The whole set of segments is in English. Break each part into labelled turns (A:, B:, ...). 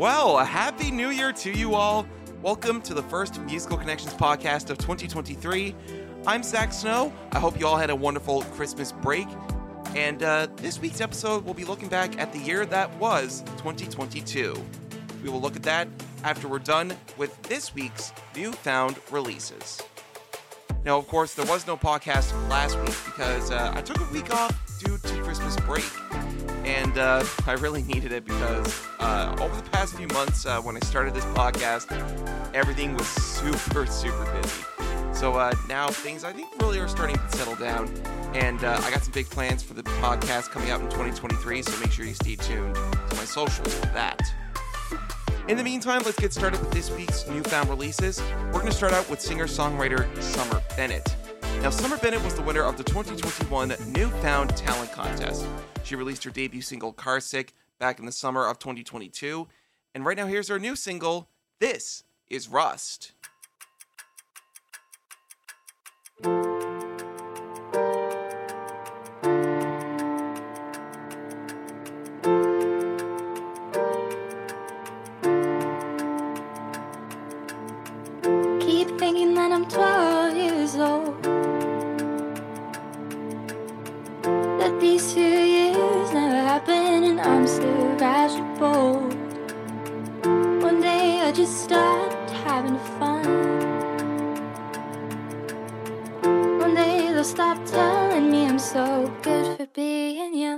A: Well, a happy new year to you all. Welcome to the first Musical Connections podcast of 2023. I'm Zach Snow. I hope you all had a wonderful Christmas break. And uh, this week's episode, we'll be looking back at the year that was 2022. We will look at that after we're done with this week's newfound releases. Now, of course, there was no podcast last week because uh, I took a week off due to Christmas break. And uh, I really needed it because uh, over the past few months, uh, when I started this podcast, everything was super, super busy. So uh, now things I think really are starting to settle down. And uh, I got some big plans for the podcast coming out in 2023, so make sure you stay tuned to my socials for that. In the meantime, let's get started with this week's newfound releases. We're going to start out with singer songwriter Summer Bennett. Now, Summer Bennett was the winner of the 2021 Newfound Talent Contest. She released her debut single, Carsick, back in the summer of 2022. And right now, here's her new single, This is Rust.
B: Keep thinking that I'm 12 I just stopped having fun. One day they'll stop telling me I'm so good for being young.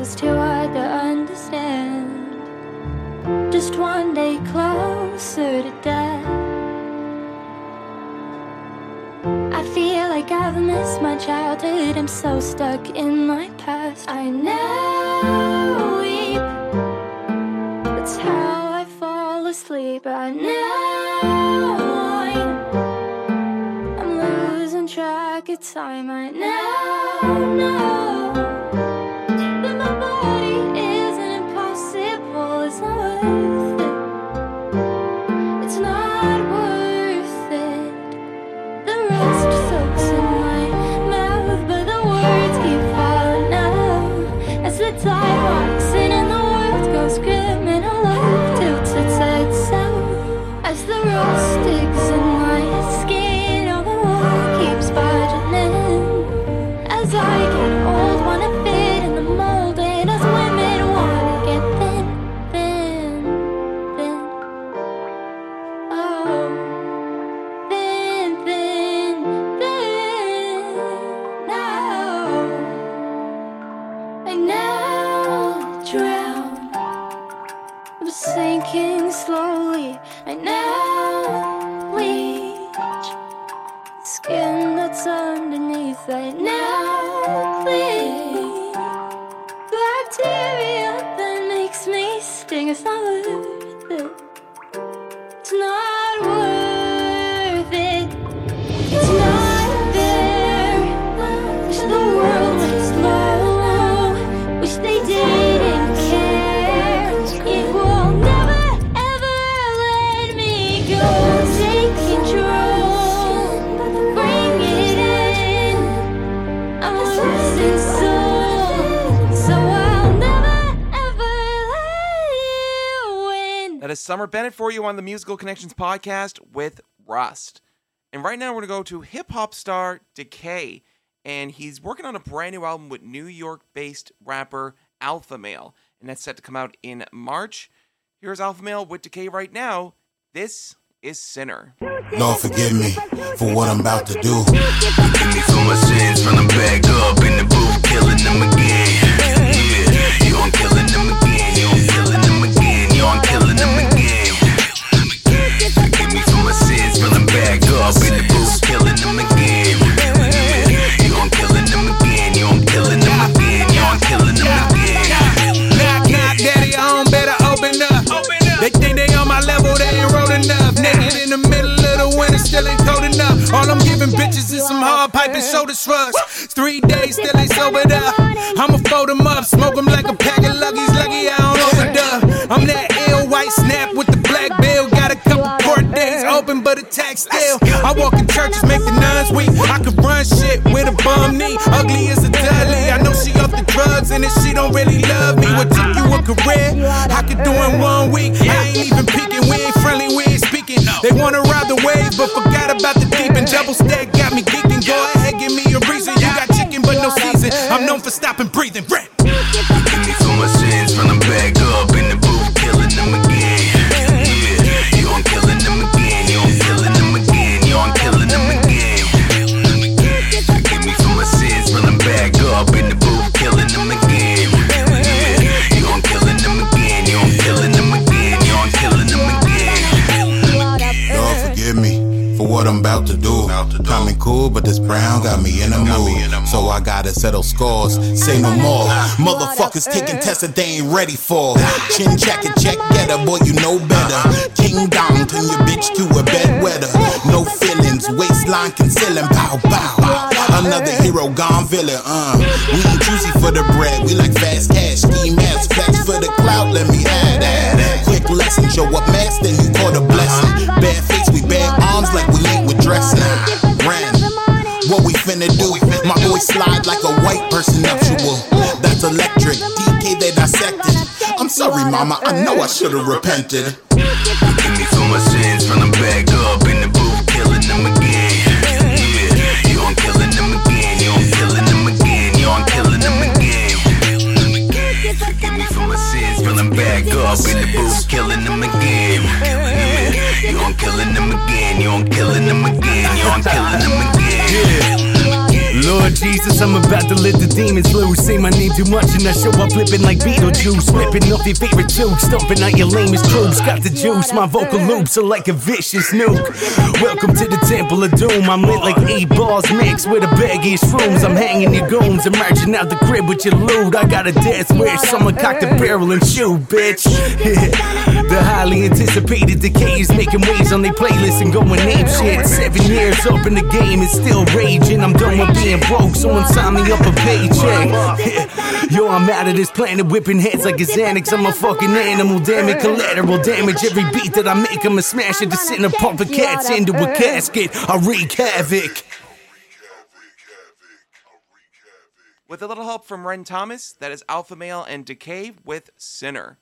B: It's too hard to understand. Just one day closer to death. I feel like I've missed my childhood. I'm so stuck in my past. I now weep. That's how I fall asleep. I now. I'm losing track of time. I now know
A: Summer Bennett for you on the Musical Connections podcast with Rust. And right now we're going to go to hip hop star Decay. And he's working on a brand new album with New York based rapper Alphamale. And that's set to come out in March. Here's Alphamale with Decay right now. This is Sinner.
C: Lord, forgive me for what I'm about to do.
D: Forgive me for my sins, run them back up in the booth, killing them again. Yeah, yo, I'm killing I'm killing them again. Forgive me for my sins, run them back up in the booth, killing them again. Yeah, yo, killing them again. Yo, I'm killing them again. Yo, I'm killing them again.
E: Knock, knock, daddy, better open up. They think they on my level, they ain't rolled enough. Naked in the middle of the winter, still ain't cold enough. All I'm giving bitches is some hard pipe and shoulder shrugs. Three days, still ain't sobered up. I'ma fold them up, smoke them like a pack of luggies. Lucky I don't overdub. I'm that snap with the black bill. Got a couple court days open, but a tax still. I walk in churches, make the nuns weak. I could run shit with a bum knee. Ugly as a dudley. I know she off the drugs, and if she don't really love me, what took you a career? I could do in one week. I ain't even peeking, we ain't friendly, we ain't speaking. They wanna ride the wave, but forgot about the deep and double stack got me geeking. Go ahead, give me a reason. You got chicken, but no season. I'm known for stopping breathing.
C: What I'm about to do. Coming cool, but this brown got me in a mood. So I gotta settle scores. Say no more. Motherfuckers taking tests that they ain't ready for. Chin jacket check getter, boy, you know better. King down, turn your bitch to a bedwetter. No feelings, waistline concealing, bow bow. Another hero gone villain, uh. We ain't juicy for the bread, we like fast cash. Ski mask, flex for the clout, let me add that. Quick lesson, show up max, then you call a blessing. White person nuptial. That's electric, DK they dissected. I'm sorry, mama, I know I should've repented.
D: Forgive me for my sins, run back up in the booth, killing them again. Yeah, yo, I'm killing them again. Yo, I'm killing them again. Yo, I'm killing them again. Me my sins, back up in the booth, killing them again. Yeah, yo, I'm killing them again. Yo, I'm killing them again. Yo, I'm killing them again.
F: Lord Jesus, I'm about to let the demons loose. Say my name too much and I show up flipping like Beetlejuice. Whipping off your favorite tube, stomping out your lamest troops. Got the juice, my vocal loops are like a vicious nuke. Welcome to the Temple of Doom. I'm lit like eight balls mixed with a baggy shrooms. I'm hanging your goons, emerging out the crib with your loot. I got a death wish, someone cocked a barrel and shoot, bitch. the highly anticipated decay is making waves on their playlist and going ape shit. Seven years up in the game, it's still raging. I'm done with being broke, someone sign me up a paycheck. Yo, I'm out of this planet, whipping heads like a Xanax. I'm a fucking animal, damn it, collateral damage. Every beat that I make, I'ma smash it to send a pump of cats into a casket. I wreak havoc.
A: With a little help from Ren Thomas, that is Alphamale and Decay with Sinner.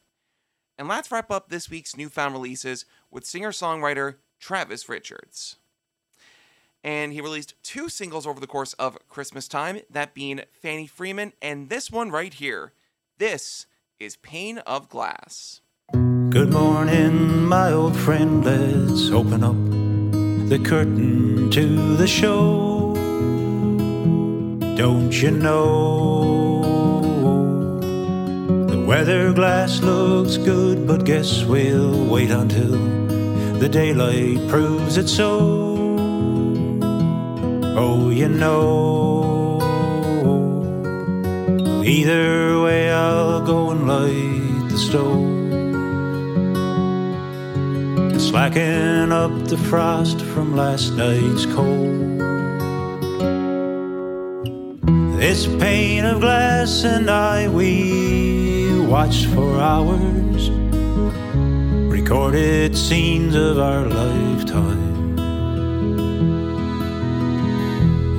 A: And let's wrap up this week's newfound releases with singer songwriter Travis Richards. And he released two singles over the course of Christmas time, that being Fanny Freeman and this one right here. This is Pane of Glass.
G: Good morning, my old friend. Let's open up the curtain to the show. Don't you know the weather glass looks good, but guess we'll wait until the daylight proves it so. Oh, you know, either way, I'll go and light the stove. Slacken up the frost from last night's cold. This pane of glass and I, we watched for hours, recorded scenes of our lifetime.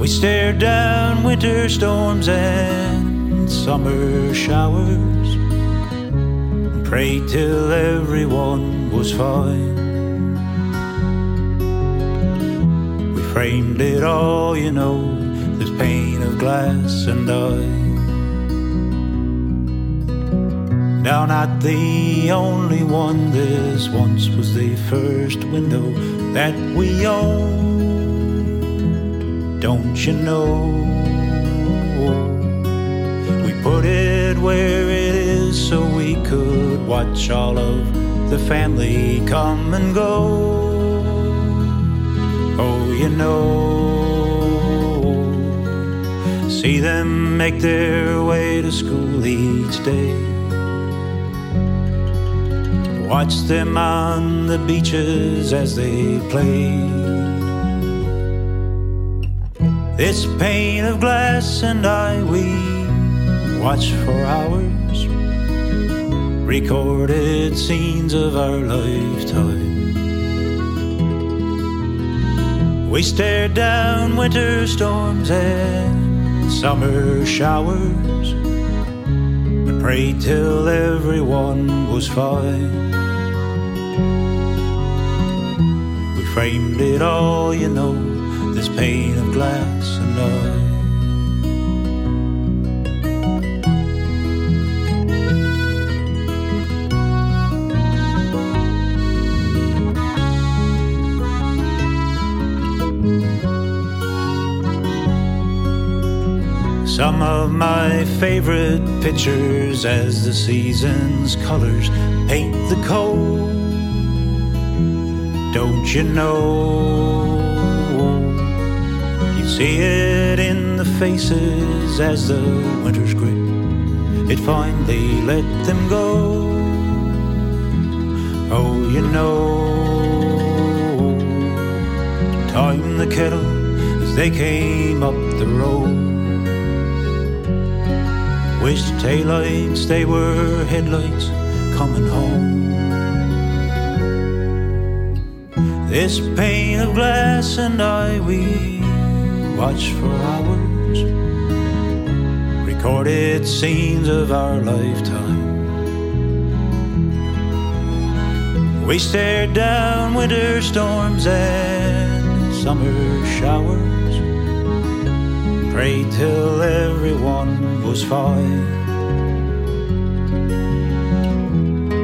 G: Stared down winter storms and summer showers, and prayed till everyone was fine. We framed it all, you know, this pane of glass and I. Now, not the only one, this once was the first window that we owned. Don't you know? We put it where it is so we could watch all of the family come and go. Oh, you know. See them make their way to school each day. Watch them on the beaches as they play. This pane of glass and I, we watch for hours. Recorded scenes of our lifetime. We stared down winter storms and summer showers. and prayed till everyone was fine. We framed it all, you know, pane of glass I. Some of my favorite pictures as the season's colors paint the cold. Don't you know? See it in the faces as the winter's grip. It finally let them go. Oh, you know. Time the kettle as they came up the road. Wished taillights, they were headlights coming home. This pane of glass and I, we watched for hours. Recorded scenes of our lifetime. We stared down winter storms and summer showers prayed till everyone was fine.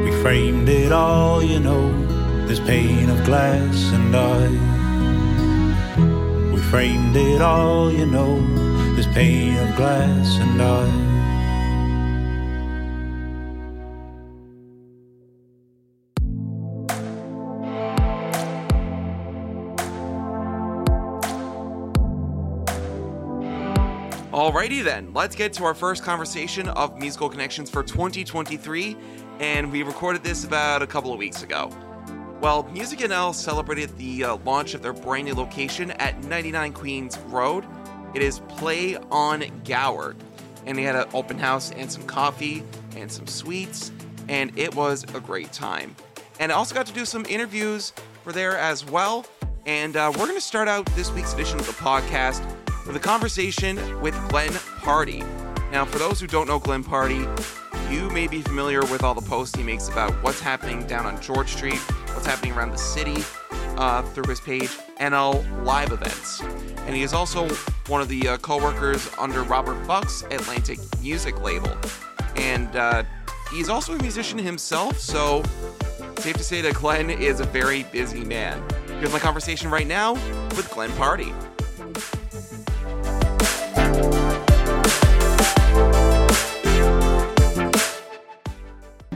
G: We framed it all, you know, this pane of glass and I. Framed it all, you know, this pane of glass and I.
A: Alrighty then, let's get to our first conversation of musical connections for 2023, and we recorded this about a couple of weeks ago. Well, Music NL celebrated the uh, launch of their brand new location at 99 Queens Road. It is Play on Gower, and they had an open house and some coffee and some sweets, and it was a great time. And I also got to do some interviews for there as well. And uh, we're going to start out this week's edition of the podcast with a conversation with Glenn Pardy. Now, for those who don't know Glenn Pardy, you may be familiar with all the posts he makes about what's happening down on George Street, what's happening around the city uh, through his page, NL Live Events. And he is also one of the uh, co workers under Robert Buck's Atlantic music label. And uh, he's also a musician himself, so safe to say that Glenn is a very busy man. Here's my conversation right now with Glenn Pardy.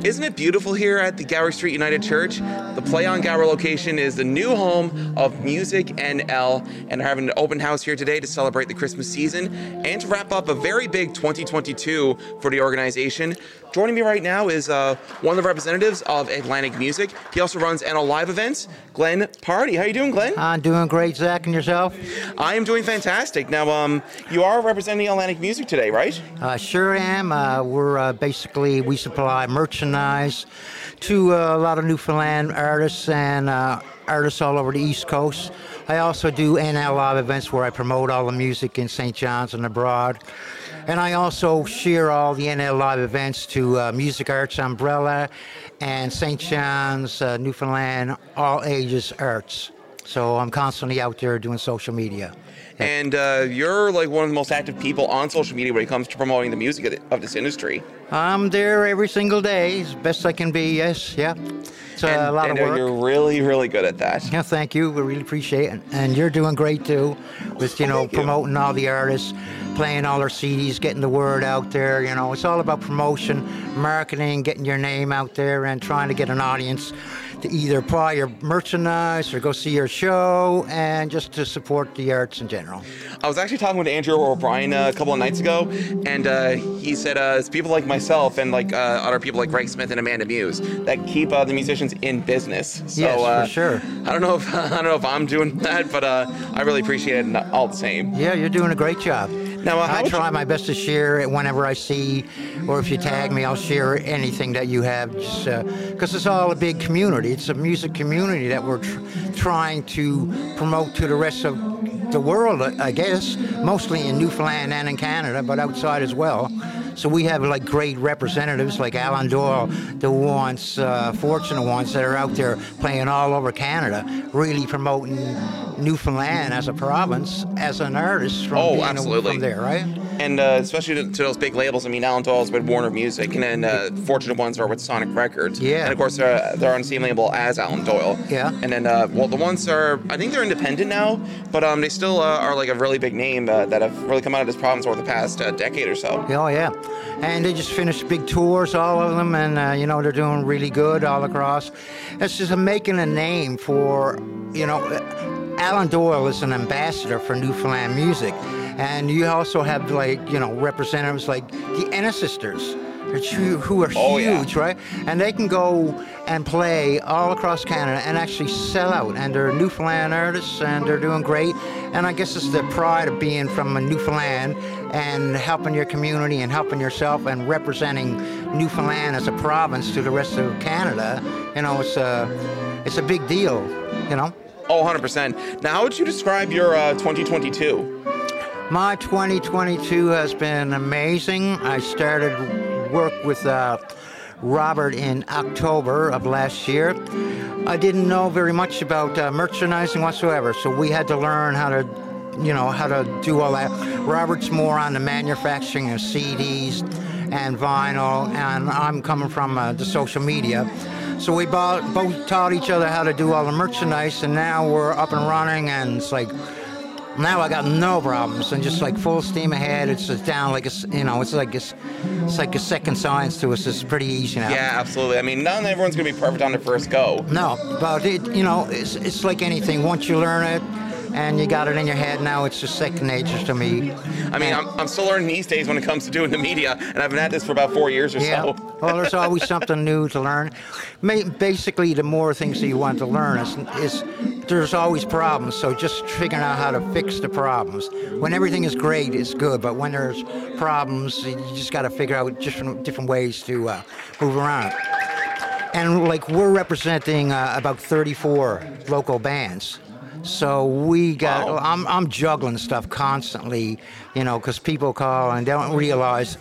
A: Isn't it beautiful here at the Gower Street United Church? The Play on Gower location is the new home of Music NL, and they're having an open house here today to celebrate the Christmas season and to wrap up a very big 2022 for the organization. Joining me right now is uh, one of the representatives of Atlantic Music. He also runs NL Live events. Glenn Pardy, how are you doing, Glenn?
H: I'm doing great, Zach, and yourself?
A: I am doing fantastic. Now, um, you are representing Atlantic Music today, right?
H: Uh, sure am. Uh, we're uh, basically we supply merchandise to uh, a lot of Newfoundland artists and uh, artists all over the East Coast. I also do NL Live events where I promote all the music in St. John's and abroad. And I also share all the NL Live events to uh, Music Arts Umbrella and St. John's, uh, Newfoundland, All Ages Arts. So I'm constantly out there doing social media.
A: And uh, you're like one of the most active people on social media when it comes to promoting the music of, of this industry.
H: I'm there every single day, as best I can be. Yes, yeah. It's
A: and,
H: a lot
A: and
H: of work.
A: you're really, really good at that.
H: Yeah, thank you. We really appreciate it. And you're doing great too, with you know
A: thank you.
H: promoting all the artists, playing all their CDs, getting the word out there. You know, it's all about promotion, marketing, getting your name out there, and trying to get an audience to either buy your merchandise or go see your show, and just to support the arts in general.
A: I was actually talking with Andrew O'Brien uh, a couple of nights ago, and uh, he said uh, it's people like myself and like uh, other people like Greg Smith and Amanda Muse that keep uh, the musicians in business. So,
H: Yes, for
A: uh,
H: sure.
A: I don't know if I don't know if I'm doing that, but uh, I really appreciate it all the same.
H: Yeah, you're doing a great job.
A: Now, uh,
H: I try my best to share it whenever I see, or if you tag me, I'll share anything that you have, just because it's all a big community. It's a music community that we're tr- trying to promote to the rest of the world, I guess, mostly in Newfoundland and in Canada, but outside as well. So we have like great representatives like Alan Doyle, the ones, uh, fortunate ones that are out there playing all over Canada, really promoting Newfoundland as a province, as an artist from
A: Oh,
H: being
A: absolutely.
H: from there, right?
A: And uh, especially to, to those big labels. I mean, Alan Doyle's with Warner Music, and then uh, Fortunate Ones are with Sonic Records.
H: Yeah.
A: And of course, they're, they're on the same label as Alan Doyle.
H: Yeah.
A: And then, uh, well, the ones are, I think they're independent now, but um, they still uh, are like a really big name uh, that have really come out of this province over the past uh, decade or so.
H: Oh yeah, and they just finished big tours, all of them, and uh, you know they're doing really good all across. It's just making a name for, you know, Alan Doyle is an ambassador for Newfoundland music, and you also have like you know representatives like the Ennis Sisters. Who are
A: Oh, yeah.
H: huge, right? And they can go and play all across Canada and actually sell out. And they're Newfoundland artists, and they're doing great. And I guess it's the pride of being from a Newfoundland and helping your community and helping yourself and representing Newfoundland as a province to the rest of Canada. You know, it's a it's a big deal. You know.
A: Oh, 100%. Now, how would you describe your uh, 2022?
H: My 2022 has been amazing. I started work with uh, Robert in October of last year. I didn't know very much about uh, merchandising whatsoever, so we had to learn how to, you know, how to do all that. Robert's more on the manufacturing of CDs and vinyl, and I'm coming from uh, the social media. So we bo- both taught each other how to do all the merchandise, and now we're up and running, and it's like now I got no problems and just like full steam ahead. It's just down like a, you know, it's like a, it's like a second science to us. It's pretty easy now.
A: Yeah, absolutely. I mean, not everyone's going to be perfect on their first go.
H: No, but it, you know, it's, it's like anything. Once you learn it and you got it in your head, now it's just second nature to me.
A: I mean, I'm, I'm still learning these days when it comes to doing the media, and I've been at this for about four years or
H: Yeah.
A: so.
H: well, there's always something new to learn. Basically, the more things that you want to learn is, is there's always problems. So just figuring out how to fix the problems. When everything is great, it's good. But when there's problems, you just got to figure out different different ways to uh, move around. And like we're representing uh, about 34 local bands. So we got. I'm I'm juggling stuff constantly, you know, because people call and they don't realize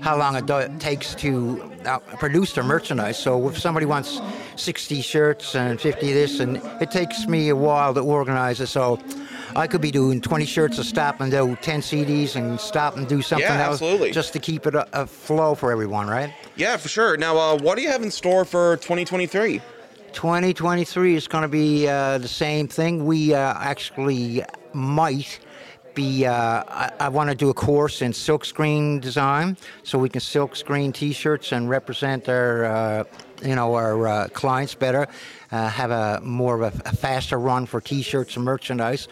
H: how long it takes to uh, produce their merchandise. So if somebody wants 60 shirts and 50 this, and it takes me a while to organize it. So I could be doing 20 shirts and stop and do 10 CDs and stop and do something
A: Yeah,
H: else
A: absolutely.
H: just to keep it a, a flow for everyone, right?
A: Yeah, for sure. Now, uh, what do you have in store for 2023?
H: 2023 is going to be uh, the same thing. We uh, actually might be. Uh, I, I want to do a course in silkscreen design, so we can silkscreen T-shirts and represent our, uh, you know, our uh, clients better. Uh, have a more of a, a faster run for T-shirts and merchandise.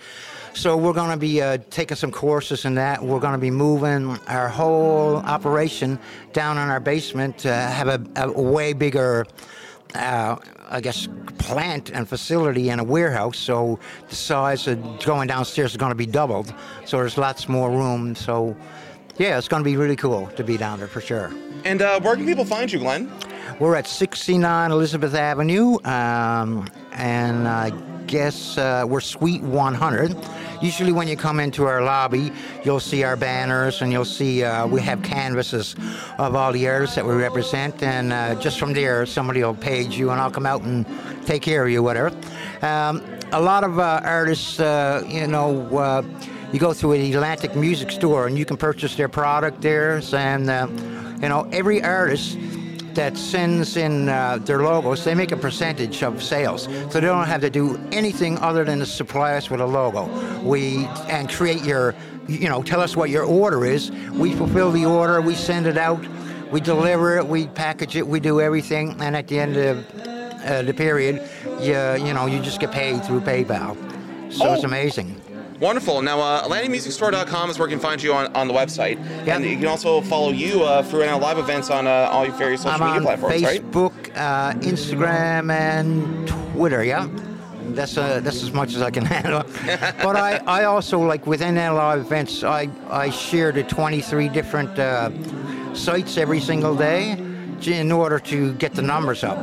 H: So we're going to be uh, taking some courses in that. We're going to be moving our whole operation down in our basement to have a, a way bigger uh, I guess, plant and facility and a warehouse. So the size of going downstairs is going to be doubled. So there's lots more room. So yeah, it's going to be really cool to be down there for sure.
A: And uh, where can people find you, Glenn?
H: We're at 69 Elizabeth Avenue, um, and I guess uh, we're Suite 100. Usually, when you come into our lobby, you'll see our banners and you'll see uh, we have canvases of all the artists that we represent, and uh, just from there, somebody will page you, and I'll come out and take care of you, whatever. Um, a lot of uh, artists, uh, you know, uh, you go through an Atlantic Music Store and you can purchase their product there, and you know, every artist that sends in uh, their logos, they make a percentage of sales, so they don't have to do anything other than to supply us with a logo. We and create your, you know, tell us what your order is. We fulfill the order, we send it out, we deliver it, we package it, we do everything, and at the end of uh, the period, you, you know, you just get paid through PayPal. So it's
A: Oh.
H: amazing.
A: Wonderful. Now, uh, AtlanticMusicStore.com is where you can find you on, on the website.
H: Yeah.
A: And you can also follow you uh, through NL Live events on uh, all your various social
H: I'm
A: media platforms, right?
H: Facebook, uh, Instagram, and Twitter. Yeah, that's uh, that's as much as I can handle. but I, I also like within our live events, I I share to 23 different uh, sites every single day in order to get the numbers up.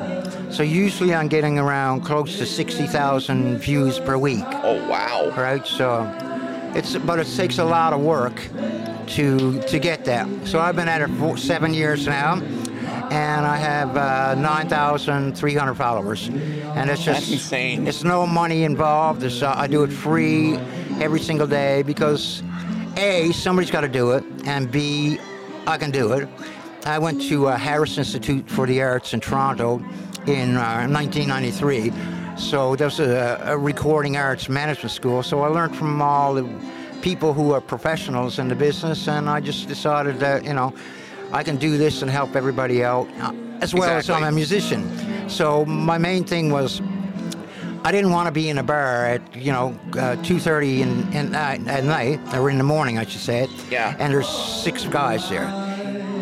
H: So usually I'm getting around close to 60,000 views per week.
A: Oh, wow.
H: Right. So it's but it takes a lot of work to to get that. So I've been at it for seven years now, and I have uh, 9,300 followers, and it's just
A: That's insane.
H: It's no money involved. It's, uh, I do it free every single day because a somebody's got to do it, and b I can do it. I went to uh, Harris Institute for the Arts in Toronto in uh, 1993. So there's a, a recording arts management school. So I learned from all the people who are professionals in the business, and I just decided that you know I can do this and help everybody out, uh, as well as I'm a musician. So my main thing was I didn't want to be in a bar at you know uh, 2:30 in, in night, at night or in the morning, I should say.
A: Yeah.
H: And there's six guys there.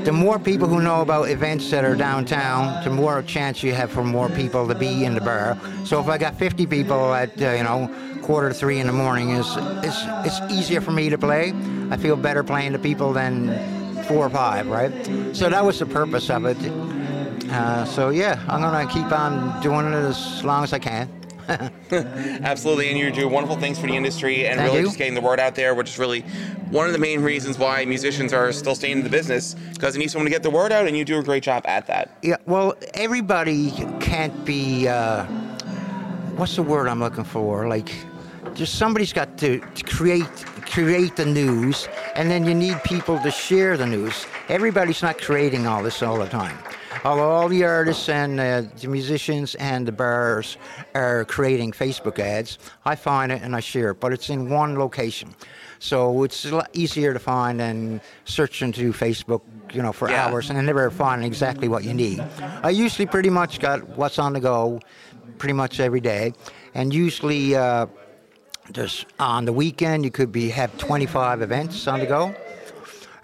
H: The more people who know about events that are downtown, the more chance you have for more people to be in the bar. So if I got 50 people at uh, you know quarter to three in the morning, is it's it's easier for me to play. I feel better playing to people than four or five, right? So that was the purpose of it. Uh, so yeah, I'm gonna keep on doing it as long as I can.
A: Absolutely, and you're doing wonderful things for the industry and
H: Thank
A: really
H: you.
A: just getting the word out there, which is really one of the main reasons why musicians are still staying in the business because they need someone to get the word out, and you do a great job at that.
H: Yeah, well, everybody can't be. Uh, what's the word I'm looking for? Like, just somebody's got to, to create create the news, and then you need people to share the news. Everybody's not creating all this all the time. Although all the artists and uh, the musicians and the bars are creating Facebook ads, I find it and I share it, but it's in one location. So it's a lot easier to find than search into Facebook, you know, for
A: Yeah.
H: hours and I never find exactly what you need. I usually pretty much got what's on the go pretty much every day. And usually uh, just on the weekend you could be have 25 events on the go.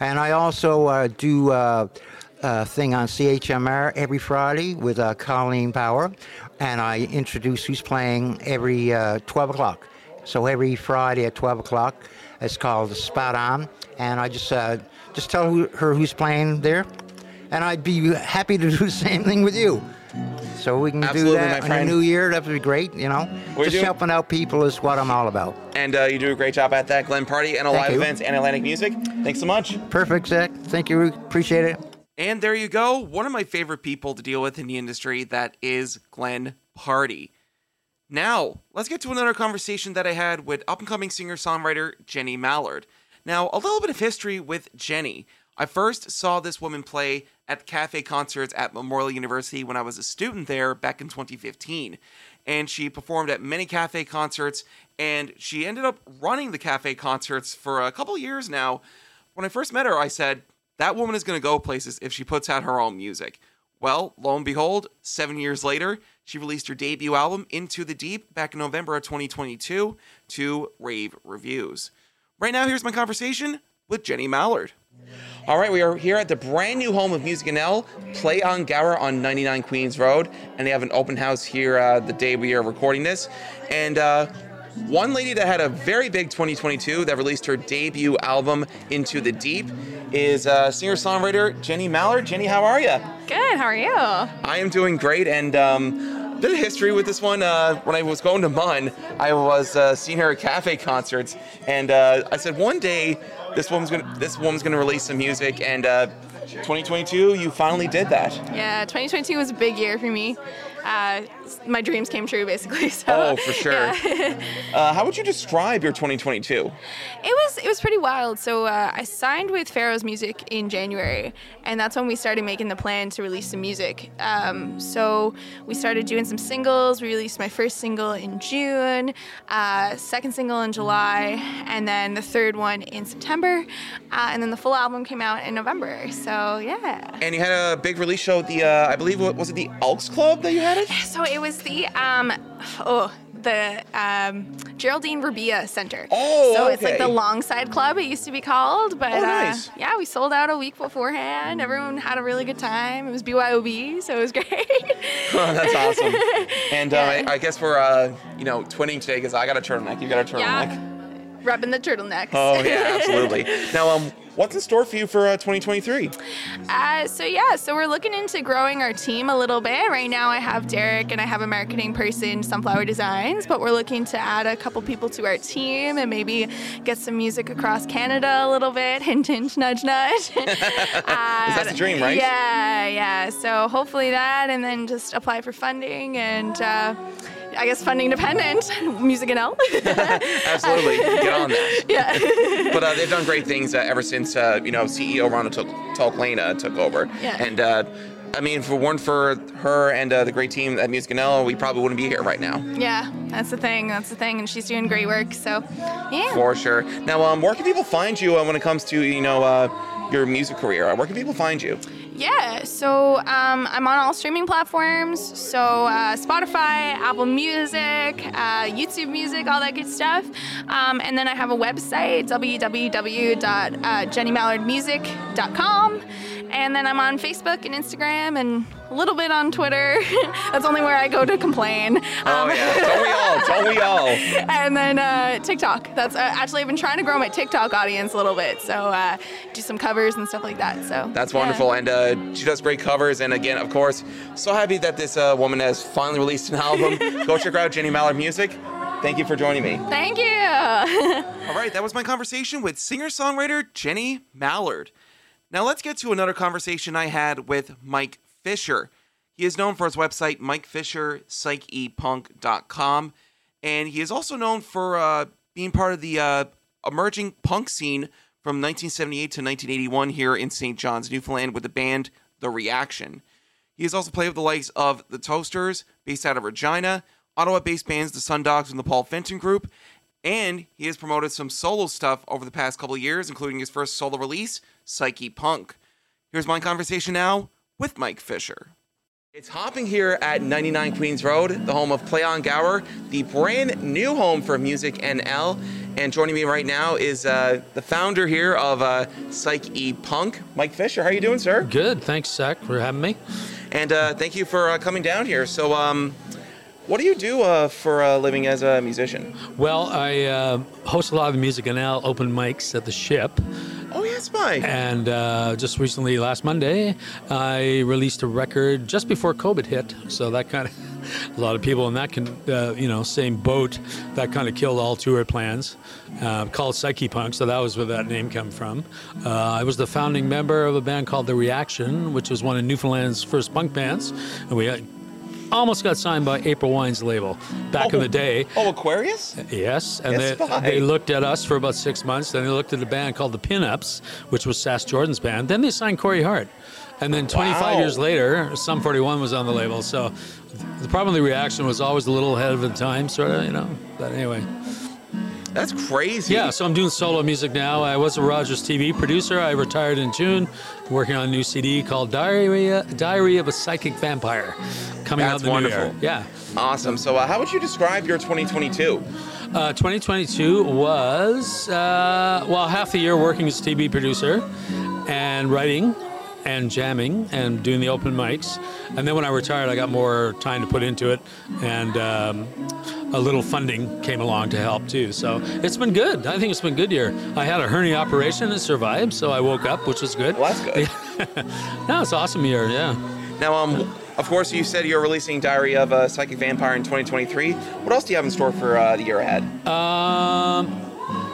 H: And I also uh, do uh, thing on CHMR every Friday with uh, Colleen Power, and I introduce who's playing every uh, 12 o'clock. So every Friday at 12 o'clock, it's called Spot On, and I just uh, just tell who, her who's playing there, and I'd be happy to do the same thing with you. So we can
A: Absolutely,
H: do that in the new year. That would be great. You know, just helping out people is what I'm all about.
A: And uh, you do a great job at that, Glenn Pardy, and a
H: Thank
A: live
H: you.
A: events and Atlantic Music. Thanks so much.
H: Perfect, Zach. Thank you. Appreciate it.
A: And there you go. One of my favorite people to deal with in the industry, that is Glenn Pardy. Now, let's get to another conversation that I had with up and coming singer songwriter Jenny Mallard. Now, a little bit of history with Jenny. I first saw this woman play at cafe concerts at Memorial University when I was a student there back in 2015. And she performed at many cafe concerts, and she ended up running the cafe concerts for a couple years now. When I first met her, I said, That woman is going to go places if she puts out her own music. Well, lo and behold, seven years later, she released her debut album, Into the Deep, back in November of 2022 to rave reviews. Right now, here's my conversation with Jenny Mallard. All right, we are here at the brand new home of Music NL, Play on Gower on 99 Queens Road, and they have an open house here uh, the day we are recording this. And uh, one lady that had a very big 2022 that released her debut album, Into the Deep, is uh, singer-songwriter Jenny Mallard. Jenny, how are you?
I: Good. How are you?
A: I am doing great, and um, bit of history with this one. Uh, when I was going to MUN, I was uh, seeing her at cafe concerts, and uh, I said one day this woman's gonna this woman's gonna release some music, and uh, 2022 you finally did that.
I: Yeah, 2022 was a big year for me. Uh, my dreams came true, basically. So,
A: Oh, for sure.
I: yeah.
A: Uh, how would you describe your 2022?
I: It was it was pretty wild. So uh, I signed with Pharaoh's Music in January, and that's when we started making the plan to release some music. Um, so we started doing some singles. We released my first single in June, uh, second single in July, and then the third one in September, uh, and then the full album came out in November. So yeah.
A: And you had a big release show at the, uh, I believe, was it the Elks Club that you had it?
I: So it was the um, oh the um, Geraldine Rabia Center.
A: Oh,
I: so it's like the Longside Club. It used to be called, but
A: Oh, nice.
I: uh, yeah, we sold out a week beforehand. Everyone had a really good time. It was BYOB, so it was great.
A: Oh, that's awesome. And uh, I, I guess we're, uh, you know, twinning today because I got a turtleneck. You got a turtleneck.
I: yeah, rubbing the turtlenecks.
A: Oh yeah, absolutely. now, um, what's in store for you for uh, 2023?
I: Uh, so yeah, so we're looking into growing our team a little bit. Right now, I have Derek and I have a marketing person, Sunflower Designs, but we're looking to add a couple people to our team and maybe get some music across Canada a little bit. Hint, hint, nudge, nudge. uh,
A: That's the dream, right?
I: Yeah, yeah. So hopefully that, and then just apply for funding and. Uh, I guess funding dependent, Music NL.
A: Absolutely, get on that.
I: yeah.
A: But uh, they've done great things uh, ever since uh, you know CEO Rhonda took Tulk-Lane took over.
I: Yeah.
A: And uh, I mean, if it weren't for her and uh, the great team at Music NL, we probably wouldn't be here right now.
I: Yeah, that's the thing. That's the thing, and she's doing great work. So, yeah.
A: For sure. Now, um, where can people find you uh, when it comes to you know uh, your music career? Where can people find you?
I: Yeah, so um, I'm on all streaming platforms. So uh, Spotify, Apple Music, uh, YouTube Music, all that good stuff. Um, and then I have a website, www.jennymallardmusic.com. And then I'm on Facebook and Instagram and a little bit on Twitter. That's only where I go to complain.
A: Oh
I: Um,
A: yeah, don't we all? Don't we all?
I: and then uh, TikTok. That's uh, actually I've been trying to grow my TikTok audience a little bit. So uh, do some covers and stuff like that. So
A: That's
I: yeah.
A: wonderful, and uh, she does great covers. And again, of course, so happy that this uh, woman has finally released an album. Go check out Jenny Mallard Music. Thank you for joining me.
I: Thank you.
A: All right, that was my conversation with singer-songwriter Jenny Mallard. Now let's get to another conversation I had with Mike Fisher. He is known for his website MikeFisherPsychepunk.com, and he is also known for uh, being part of the uh, emerging punk scene from 1978 to 1981 here in St. John's, Newfoundland, with the band The Reaction. He has also played with the likes of the Toasters, based out of Regina, Ottawa-based bands the Sundogs and the Paul Fenton Group, and he has promoted some solo stuff over the past couple years, including his first solo release, Psyche Punk. Here's my conversation now with Mike Fisher. It's hopping here at 99 Queens Road, the home of Play on Gower, the brand new home for Music NL. And joining me right now is uh, the founder here of uh, Psyche Punk, Mike Fisher. How are you doing, sir?
J: Good. Thanks, Zach, for having me.
A: And uh, thank you for uh, coming down here. So, um, what do you do uh, for a living as a musician?
J: Well, I uh, host a lot of music and now open mics at the ship. And uh, just recently, last Monday, I released a record just before COVID hit. So that kind of, a lot of people in that can, uh, you know, same boat. That kind of killed all tour plans. Uh, called Psyche Punk. So that was where that name came from. Uh, I was the founding member of a band called The Reaction, which was one of Newfoundland's first punk bands. And we almost got signed by April Wine's label back in oh. the day.
A: Oh, Aquarius?
J: Yes, and
A: Yes,
J: they,
A: fine.
J: they looked at us for about six months. Then they looked at a band called the Pinups, which was Sass Jordan's band. Then they signed Corey Hart, and then 25
A: Wow.
J: years later, Sum 41 was on the label. So the problem, the reaction was always a little ahead of the time, sort of, you know. But anyway,
A: That's crazy.
J: yeah. So I'm doing solo music now. I was a Rogers TV producer. I retired in June, working on a new CD called Diary Diary of a Psychic Vampire, coming
A: That's
J: out in the
A: wonderful.
J: new year. Yeah.
A: Awesome. So, uh, how would you describe your 2022?
J: Uh, 2022 was, uh, well, half the year working as a TV producer and writing and jamming and doing the open mics. And then when I retired, I got more time to put into it, and um, a little funding came along to help too. So it's been good. I think it's been a good year. I had a hernia operation and survived, so I woke up, which was good.
A: Well, that's good.
J: no, it's awesome year. Yeah.
A: Now, um, of course, you said you're releasing Diary of a Psychic Vampire in 2023. What else do you have in store for uh, the year ahead?
J: Um,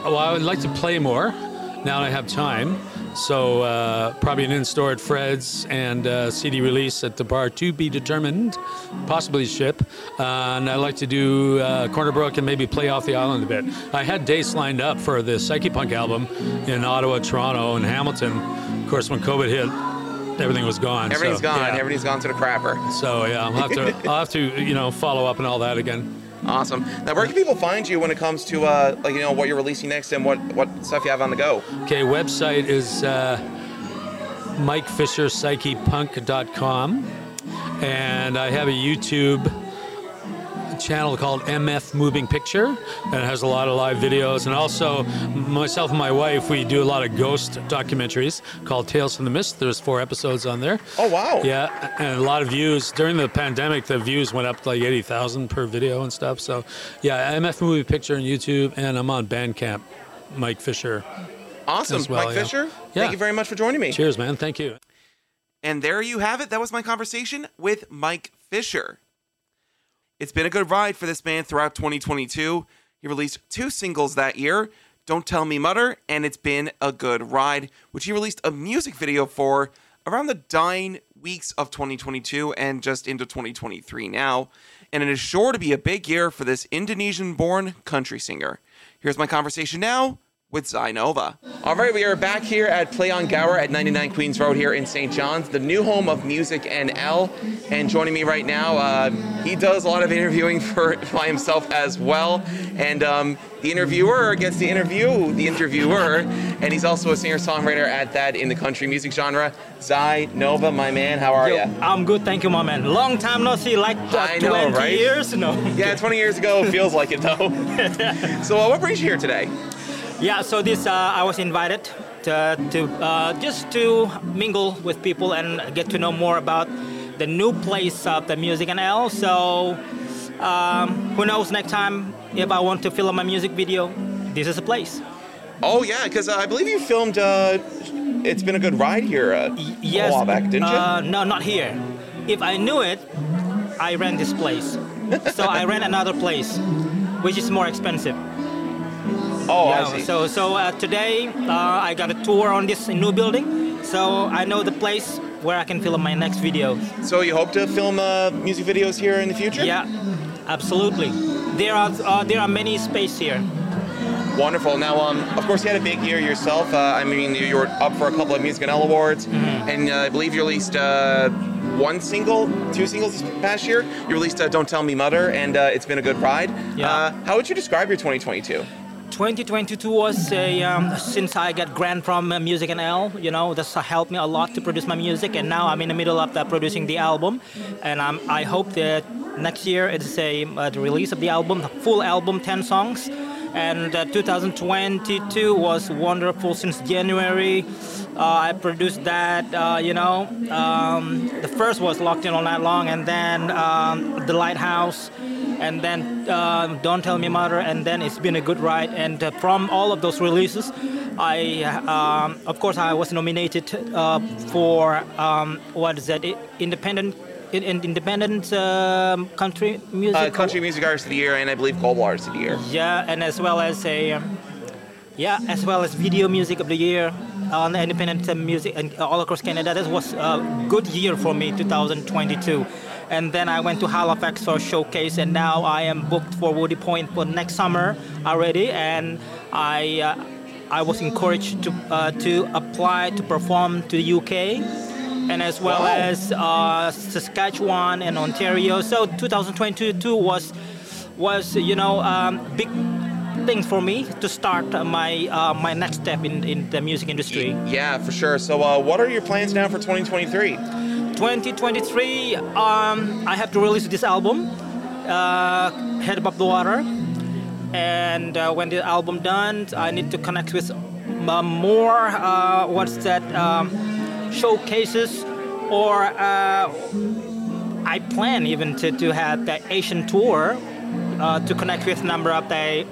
J: well, I would like to play more now that I have time. So uh, probably an in-store at Fred's and uh, CD release at the bar to be determined, possibly ship. Uh, and I like to do uh, Corner Brook and maybe play off the island a bit. I had dates lined up for the Psyche Punk album in Ottawa, Toronto, and Hamilton. Of course, when COVID hit, everything was gone.
A: Everything's
J: so,
A: gone.
J: yeah.
A: Everything's gone to the crapper.
J: So yeah, I'll have to I'll have to you know follow up and all that again.
A: Awesome. Now, where can people find you when it comes to uh, like you know what you're releasing next and what what stuff you have on the go?
J: Okay, website is uh, MikeFisherPsychePunk.com, and I have a YouTube channel called MF Moving Picture, and it has a lot of live videos. And also, myself and my wife, we do a lot of ghost documentaries called Tales from the Mist. There's four episodes on there.
A: Oh wow!
J: Yeah, and a lot of views during the pandemic. The views went up to like eighty thousand per video and stuff. So, yeah, MF Movie Picture on YouTube, and I'm on Bandcamp. Mike Fisher.
A: Awesome,
J: well,
A: Mike
J: yeah.
A: Fisher.
J: Yeah.
A: Thank you very much for joining me.
J: Cheers, man. Thank you.
A: And there you have it. That was my conversation with Mike Fisher. It's been a good ride for this man throughout 2022. He released two singles that year Don't Tell Me Mother and It's Been a Good Ride, which he released a music video for around the dying weeks of 2022 and just into 2023 now. And it is sure to be a big year for this Indonesian born country singer. Here's my conversation now with Zay Nova. All right, we are back here at Play on Gower at 99 Queens Road here in St. John's, the new home of Music NL. And joining me right now, uh, he does a lot of interviewing for by himself as well. And um, the interviewer gets to interview the interviewer, and he's also a singer-songwriter at that in the country music genre. Zay Nova, my man, how are you?
K: I'm good, thank you, my man. Long time no see, like uh,
A: I know,
K: 20
A: right?
K: years, no?
A: Yeah, 20 years ago feels like it though. so, uh, what brings you here today?
K: Yeah, so this uh, I was invited to, to uh, just to mingle with people and get to know more about the new place of the Music NL. So um, who knows next time if I want to film my music video, this is a place.
A: Oh yeah, because uh, I believe you filmed. Uh, it's been a good ride here. Uh,
K: Yes.
A: A while back, didn't you?
K: Uh, no, not here. If I knew it, I rent this place. so I rent another place, which is more expensive.
A: Oh,
K: Yeah,
A: I see.
K: So so uh, today uh, I got a tour on this new building, so I know the place where I can film my next video.
A: So you hope to film uh, music videos here in the future?
K: Yeah, absolutely. There are uh, there are many space here.
A: Wonderful. Now, um, of course, you had a big year yourself. Uh, I mean, you were up for a couple of Music NL awards,
K: Mm-hmm.
A: and uh, I believe you released uh, one single, two singles this past year. You released uh, "Don't Tell Me Mother," and uh, it's been a good ride.
K: Yeah.
A: Uh, how would you describe your 2022?
K: 2022 was a um, since I got grant from uh, Music NL, you know, this helped me a lot to produce my music, and now I'm in the middle of uh, producing the album, and um, I hope that next year it's a uh, the release of the album, the full album, 10 songs, and uh, 2022 was wonderful since January. Uh, I produced that, uh, you know, um, the first was Locked In All Night Long, and then um, The Lighthouse and then um, Don't Tell Me Mother, and then It's Been a Good Ride. And uh, from all of those releases, I, um, of course, I was nominated uh, for um, what is that? Independent, in, in- independent um, country music.
A: Uh, Country Music Artist of the Year, and I believe Global Artist of the Year.
K: Yeah, and as well as a, um, yeah, as well as Video Music of the Year on the independent uh, music and all across Canada. That was a good year for me, 2022. And then I went to Halifax for a showcase, and now I am booked for Woody Point for next summer already. And I, uh, I was encouraged to uh, to apply to perform to the UK, and as well
A: Wow.
K: as uh, Saskatchewan and Ontario. So 2022 was was you know um, big thing for me to start my uh, my next step in, in the music industry.
A: Yeah, for sure. So, uh, what are your plans now for 2023?
K: 2023, um, I have to release this album, uh, Head Above the Water. And uh, when the album done, I need to connect with uh, more, uh, what's that, um, showcases or uh, I plan even to, to have the Asian tour uh, to connect with number of the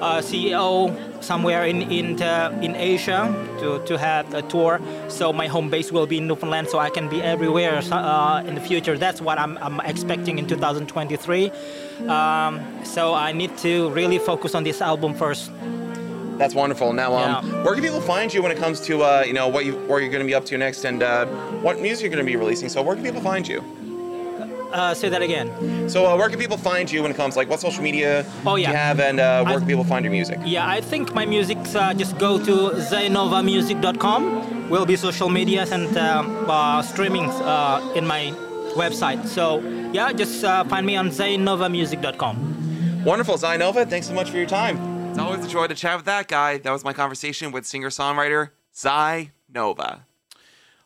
K: uh, CEO somewhere in in, uh, in Asia to, to have a tour. So my home base will be in Newfoundland, so I can be everywhere uh, in the future. That's what I'm, I'm expecting in 2023. Um, so I need to really focus on this album first.
A: That's wonderful. Now, um, where can people find you when it comes to uh, you know what you where you're going to be up to next and uh, what music you're going to be releasing? So where can people find you?
K: Uh, say that again.
A: So uh, where can people find you when it comes like what social media
K: Oh,
A: do
K: yeah.
A: you have and uh, where can people find your music?
K: Yeah, I think my music, uh, just go to zainovamusic.com. Will be social medias and um, uh, streaming uh, in my website. So, yeah, just uh, find me on zainovamusic.com.
A: Wonderful, Zay Nova. Thanks so much for your time. It's always a joy to chat with that guy. That was my conversation with singer-songwriter Zay Nova.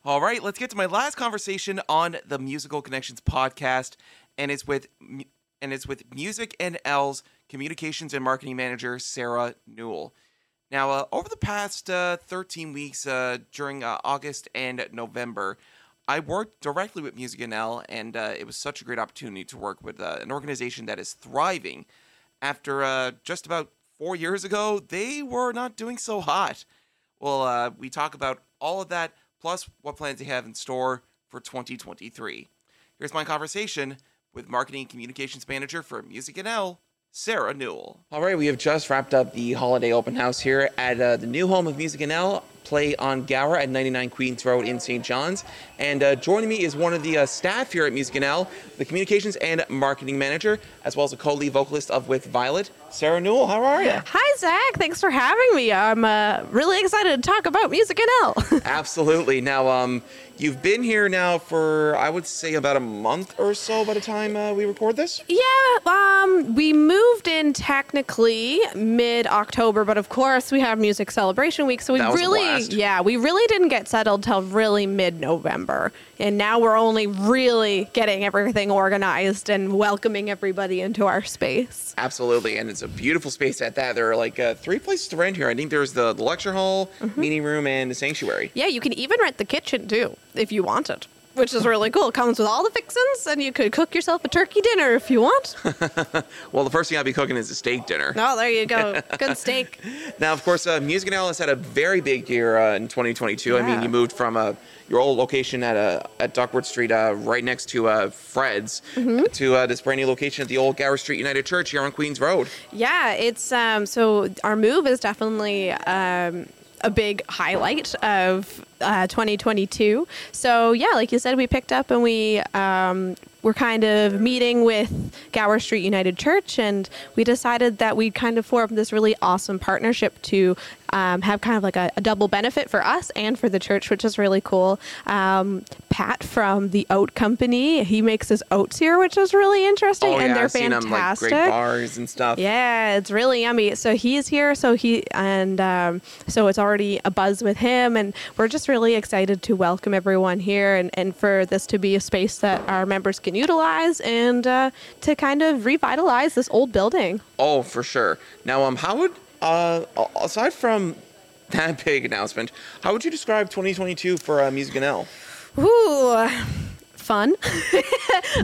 A: All right, let's get to my last conversation on the Musical Connections podcast, and it's with and it's with Music NL's communications and marketing manager Sarah Newell. Now, uh, over the past uh, 13 weeks uh, during uh, August and November, I worked directly with Music NL, and uh, it was such a great opportunity to work with uh, an organization that is thriving. After just about four years ago, they were not doing so hot. Well, uh, we talk about all of that, plus what plans they have in store for 2023. Here's my conversation with Marketing and Communications Manager for Music NL, Sarah Newell. All right, we have just wrapped up the holiday open house here at uh, the new home of Music NL, Play on Gower at 99 Queens Road in St. John's. And uh, joining me is one of the uh, staff here at Music NL, the communications and marketing manager, as well as a co-lead vocalist of With Violet, Sarah Newell. How are you?
L: Hi, Zach. Thanks for having me. I'm uh, really excited to talk about Music and L.
A: Absolutely. Now, um, you've been here now for I would say about a month or so by the time uh, we record this.
L: yeah, um, we moved in technically mid October, but of course we have Music Celebration Week, so we
A: That was a
L: really, yeah, we really didn't get settled till really mid November, and now we're only really getting everything organized and welcoming everybody into our space.
A: Absolutely, and it's a beautiful space at that. There are like uh, three places to rent here. I think there's the, the lecture hall, meeting room, and the sanctuary.
L: Yeah, you can even rent the kitchen too if you want it. Which is really cool. It comes with all the fixins, and you could cook yourself a turkey dinner if you want.
A: Well, the first thing I'll be cooking is a steak dinner.
L: Oh, there you go. Good steak.
A: Now, of course, uh, Music NL had a very big year uh, in 2022. I mean, you moved from uh, your old location at uh, at Duckworth Street, uh, right next to uh, Fred's,
L: Mhm.
A: to uh, this brand new location at the old Gower Street United Church here on Queens Road.
L: Yeah, it's um. So our move is definitely um a big highlight of uh, 2022. So yeah, like you said, we picked up and we um we're kind of meeting with Gower Street United Church, and we decided that we'd kind of form this really awesome partnership to um, have kind of like a, a double benefit for us and for the church, which is really cool. Um, Pat from the Oat Company, he makes his oats here, which is really interesting,
A: oh
L: and
A: yeah,
L: they're
A: I've seen them like
L: fantastic.
A: great bars and stuff.
L: Yeah, it's really yummy. So he's here. So he and um, so it's already a buzz with him, and we're just really excited to welcome everyone here, and, and for this to be a space that our members can utilize, and uh, to kind of revitalize this old building.
A: Oh, for sure. Now, um, how would uh, aside from that big announcement, how would you describe 2022 for uh, Music?
L: Ooh, fun.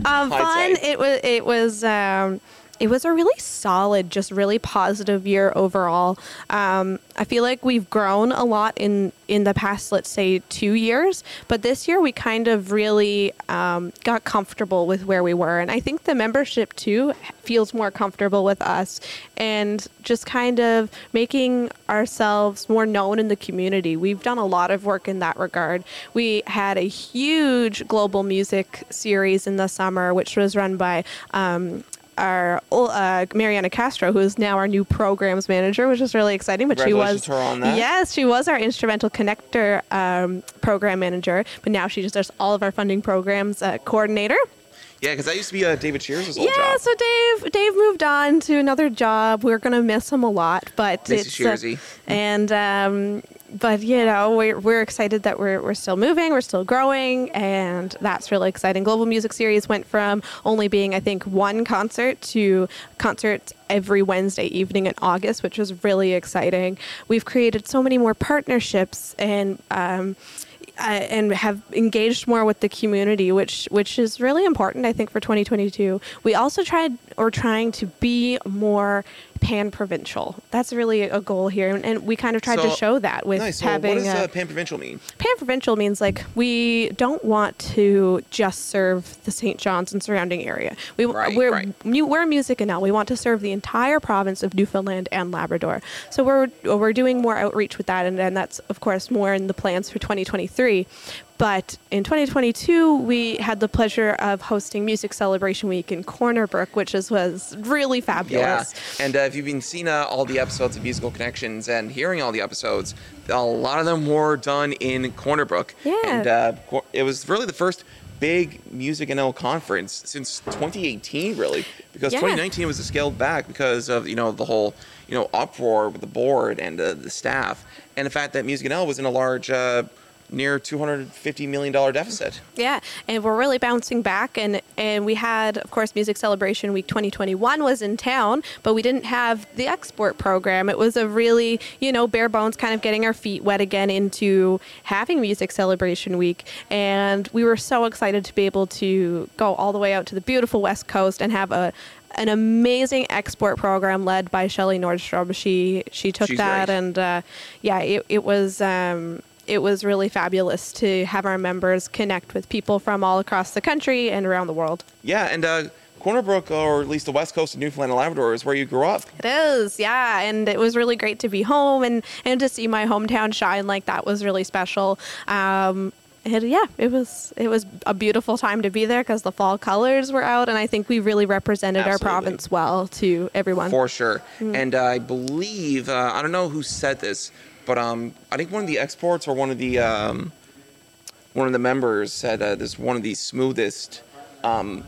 L: um, fun. It was. It was. Um, it was a really solid, just really positive year overall. Um, I feel like we've grown a lot in in the past, let's say, two years. But this year, we kind of really um, got comfortable with where we were, and I think the membership too feels more comfortable with us, and just kind of making ourselves more known in the community. We've done a lot of work in that regard. We had a huge global music series in the summer, which was run by. Um, our uh, Mariana Castro, who is now our new programs manager, which is really exciting. But she was
A: to her on that.
L: yes, she was our instrumental connector um, program manager, but now she just does all of our funding programs uh, coordinator.
A: Yeah, because that used to be uh, David Shears' old
L: Yeah,
A: job.
L: Yeah, so Dave Dave moved on to another job. We're gonna miss him a lot, but
A: Miss
L: it's uh, and um, but you know we're we're excited that we're we're still moving, we're still growing, and that's really exciting. Global Music Series went from only being I think one concert to concerts every Wednesday evening in August, which was really exciting. We've created so many more partnerships and. Um, uh, and have engaged more with the community, which which is really important, I think, for 2022. We also tried or trying to be more pan provincial. That's really a goal here, and, and we kind of tried to show that with
A: nice. So
L: having.
A: what does uh, pan provincial mean?
L: Pan provincial means like we don't want to just serve the St. John's and surrounding area. We
A: Right,
L: we're
A: right.
L: mu- we're Music NL. We want to serve the entire province of Newfoundland and Labrador. So we're we're doing more outreach with that, and, and that's of course more in the plans for 2023. But in 2022, we had the pleasure of hosting Music Celebration Week in Corner Brook, which is, was really fabulous.
A: Yeah, and uh, if you've been seeing uh, all the episodes of Musical Connections and hearing all the episodes, a lot of them were done in Corner Brook.
L: Yeah.
A: And uh, it was really the first big Music NL conference since 2018, really, because
L: Yeah.
A: 2019 was scaled back because of you know the whole you know uproar with the board and uh, the staff, and the fact that Music NL was in a large. Near two hundred fifty million dollar deficit.
L: Yeah, and we're really bouncing back, and and we had, of course, Music Celebration Week 2021 was in town, but we didn't have the export program. It was a really, you know, bare bones kind of getting our feet wet again into having Music Celebration Week, and we were so excited to be able to go all the way out to the beautiful West Coast and have a an amazing export program led by Shelley Nordstrom. She she took
A: She's
L: that
A: great.
L: and uh, yeah, it, it was um, it was really fabulous to have our members connect with people from all across the country and around the world.
A: Yeah, and uh, Corner Brook, or at least the west coast of Newfoundland and Labrador, is where you grew up.
L: It is, yeah, and it was really great to be home and and to see my hometown shine like that was really special. Um, and yeah, it was it was a beautiful time to be there because the fall colors were out, and I think we really represented our province well to everyone.
A: For sure.
L: Mm.
A: And uh, I believe, uh, I don't know who said this, but um, I think one of the exports or one of the um, one of the members said uh, this is one of the smoothest um,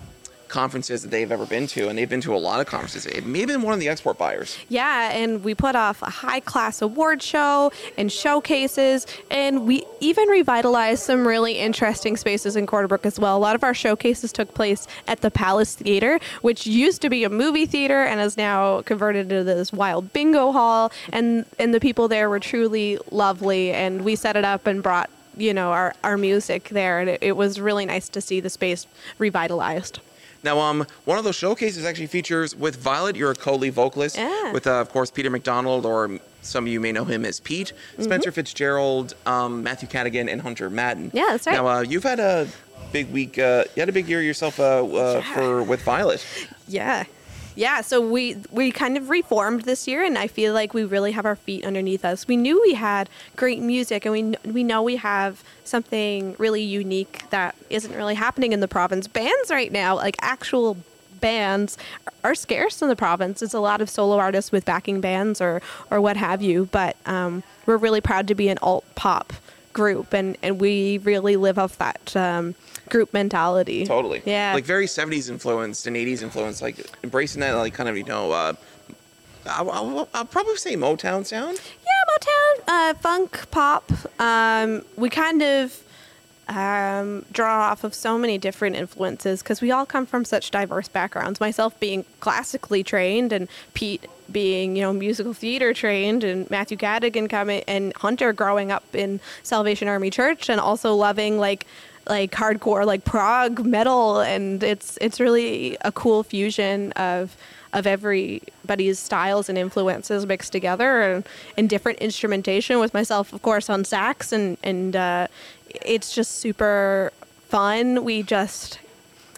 A: conferences that they've ever been to, and they've been to a lot of conferences. It may have been one of the export buyers.
L: Yeah, and we put off a high class award show and showcases, and we even revitalized some really interesting spaces in Corner Brook as well. A lot of our showcases took place at the Palace Theater, which used to be a movie theater and is now converted into this wild bingo hall. And and the people there were truly lovely, and we set it up and brought you know our, our music there, and it, it was really nice to see the space revitalized.
A: Now, um, one of those showcases actually features with Violet. You're a co-lead vocalist
L: Yeah.
A: with, uh, of course, Peter McDonald, or some of you may know him as Pete, Spencer
L: Mhm.
A: Fitzgerald, um, Matthew Cadigan, and Hunter Madden.
L: Yeah, that's right.
A: Now, uh, you've had a big week. Uh, you had a big year yourself uh, uh, for with Violet.
L: Yeah. Yeah, so we we kind of reformed this year, and I feel like we really have our feet underneath us. We knew we had great music, and we we know we have something really unique that isn't really happening in the province. Bands right now, like actual bands, are scarce in the province. It's a lot of solo artists with backing bands or or what have you. But um, we're really proud to be an alt pop group, and and we really live off that um, group mentality.
A: Totally.
L: Yeah.
A: Like very 70s influenced and 80s influenced, like embracing that, like kind of, you know, uh, I'll, I'll, I'll probably say Motown sound.
L: Yeah, Motown, uh, funk, pop. Um, we kind of um, draw off of so many different influences because we all come from such diverse backgrounds. Myself being classically trained, and Pete being you know musical theater trained, and Matthew Cadigan coming, and Hunter growing up in Salvation Army Church, and also loving like like hardcore like prog metal, and it's it's really a cool fusion of of everybody's styles and influences mixed together and, and different instrumentation with myself of course on sax. And and uh, it's just super fun. We just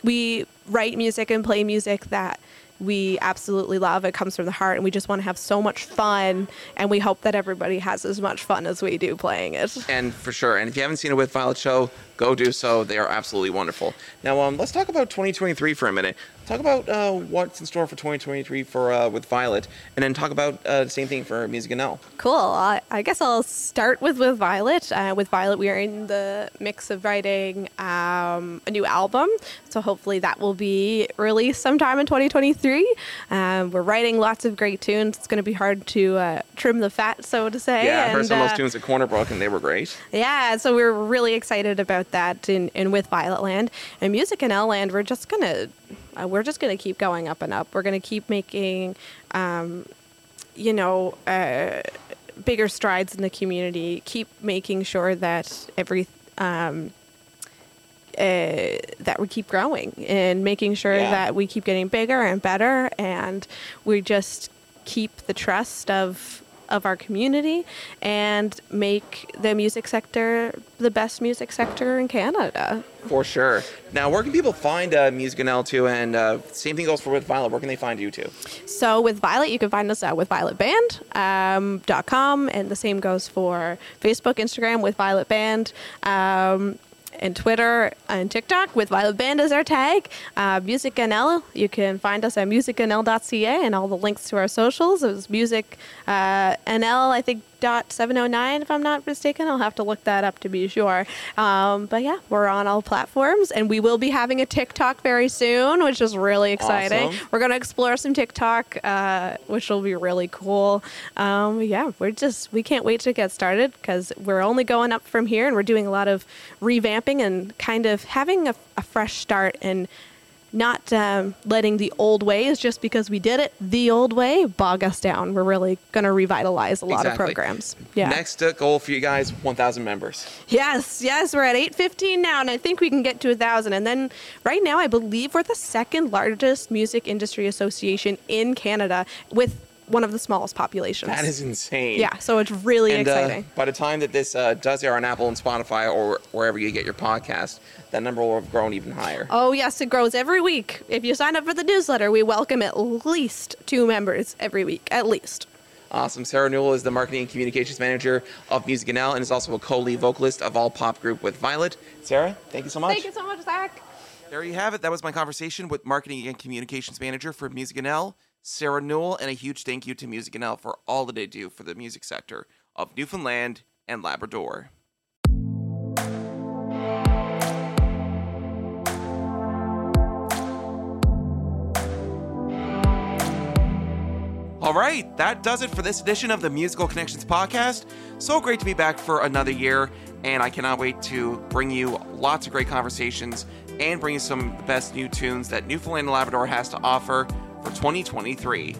L: we write music and play music that we absolutely love it comes from the heart and we just want to have so much fun and we hope that everybody has as much fun as we do playing it
A: And for sure. And if you haven't seen it with Violet Show, go do so. They are absolutely wonderful. Now, um, let's talk about 2023 for a minute. Talk about uh, what's in store for 2023 for uh, with Violet, and then talk about uh, the same thing for Music NL.
L: Cool. I, I guess I'll start with with Violet. Uh, with Violet, we are in the mix of writing um, a new album, so hopefully that will be released sometime in 2023. Um, we're writing lots of great tunes. It's going to be hard to uh, trim the fat, so to say.
A: Yeah, I heard
L: and,
A: some of
L: uh,
A: those tunes at Corner Brook, and they were great.
L: yeah, so we're really excited about that and, and with Violet Land. And Music NL Land, we're just gonna uh, we're just gonna keep going up and up. We're gonna keep making um, you know, uh, bigger strides in the community, keep making sure that every um, uh, that we keep growing and making sure
M: Yeah.
L: that we keep getting bigger and better and we just keep the trust of of our community and make the music sector the best music sector in Canada.
A: For sure. Now, where can people find uh, Music NL too? And uh, same thing goes for with Violet. Where can they find you too?
L: So with Violet, you can find us at with violetband.com, um, .com, and the same goes for Facebook, Instagram with Violet Band. Um, and Twitter and TikTok with Violet Band as our tag. Uh, Music NL, you can find us at musicnl.ca and all the links to our socials. It was Music uh, NL, I think, 709 if i'm not mistaken. I'll have to look that up to be sure. Um, but yeah we're on all platforms and we will be having a tiktok very soon which is really exciting.
A: Awesome.
L: we're going to explore some tiktok uh, which will be really cool. Um, yeah we're just we can't wait to get started because we're only going up from here and we're doing a lot of revamping and kind of having a, a fresh start and not um, letting the old ways just because we did it the old way bog us down we're really going to revitalize a lot of programs yeah
A: Next goal for you guys 1,000 members.
L: Yes, yes, we're at 815 now, and I think we can get to a thousand. And then right now, I believe we're the second largest music industry association in Canada with one of the smallest populations.
A: That is insane.
L: Yeah, so it's really
A: and, uh,
L: exciting.
A: by the time that this uh, does air on Apple and Spotify or wherever you get your podcast, that number will have grown even higher.
L: Oh, yes, it grows every week. If you sign up for the newsletter, we welcome at least two members every week, at least.
A: Awesome. Sarah Newell is the marketing and communications manager of Music NL and is also a co-lead vocalist of Alt Pop Group with Violet. Sarah, thank you so much.
L: Thank you so much, Zach.
A: There you have it. That was my conversation with marketing and communications manager for Music NL, Sarah Newell, and a huge thank you to Music NL for all that they do for the music sector of Newfoundland and Labrador. All right, that does it for this edition of the Musical Connections podcast. So great to be back for another year, and I cannot wait to bring you lots of great conversations and bring you some of the best new tunes that Newfoundland and Labrador has to offer for 2023.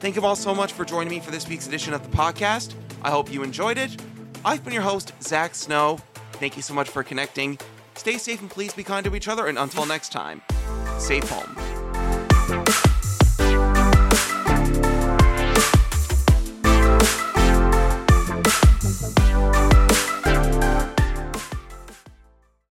A: Thank you all so much for joining me for this week's edition of the podcast. I hope you enjoyed it. I've been your host, Zach Snow. Thank you so much for connecting. Stay safe and please be kind to each other, and until next time, safe home.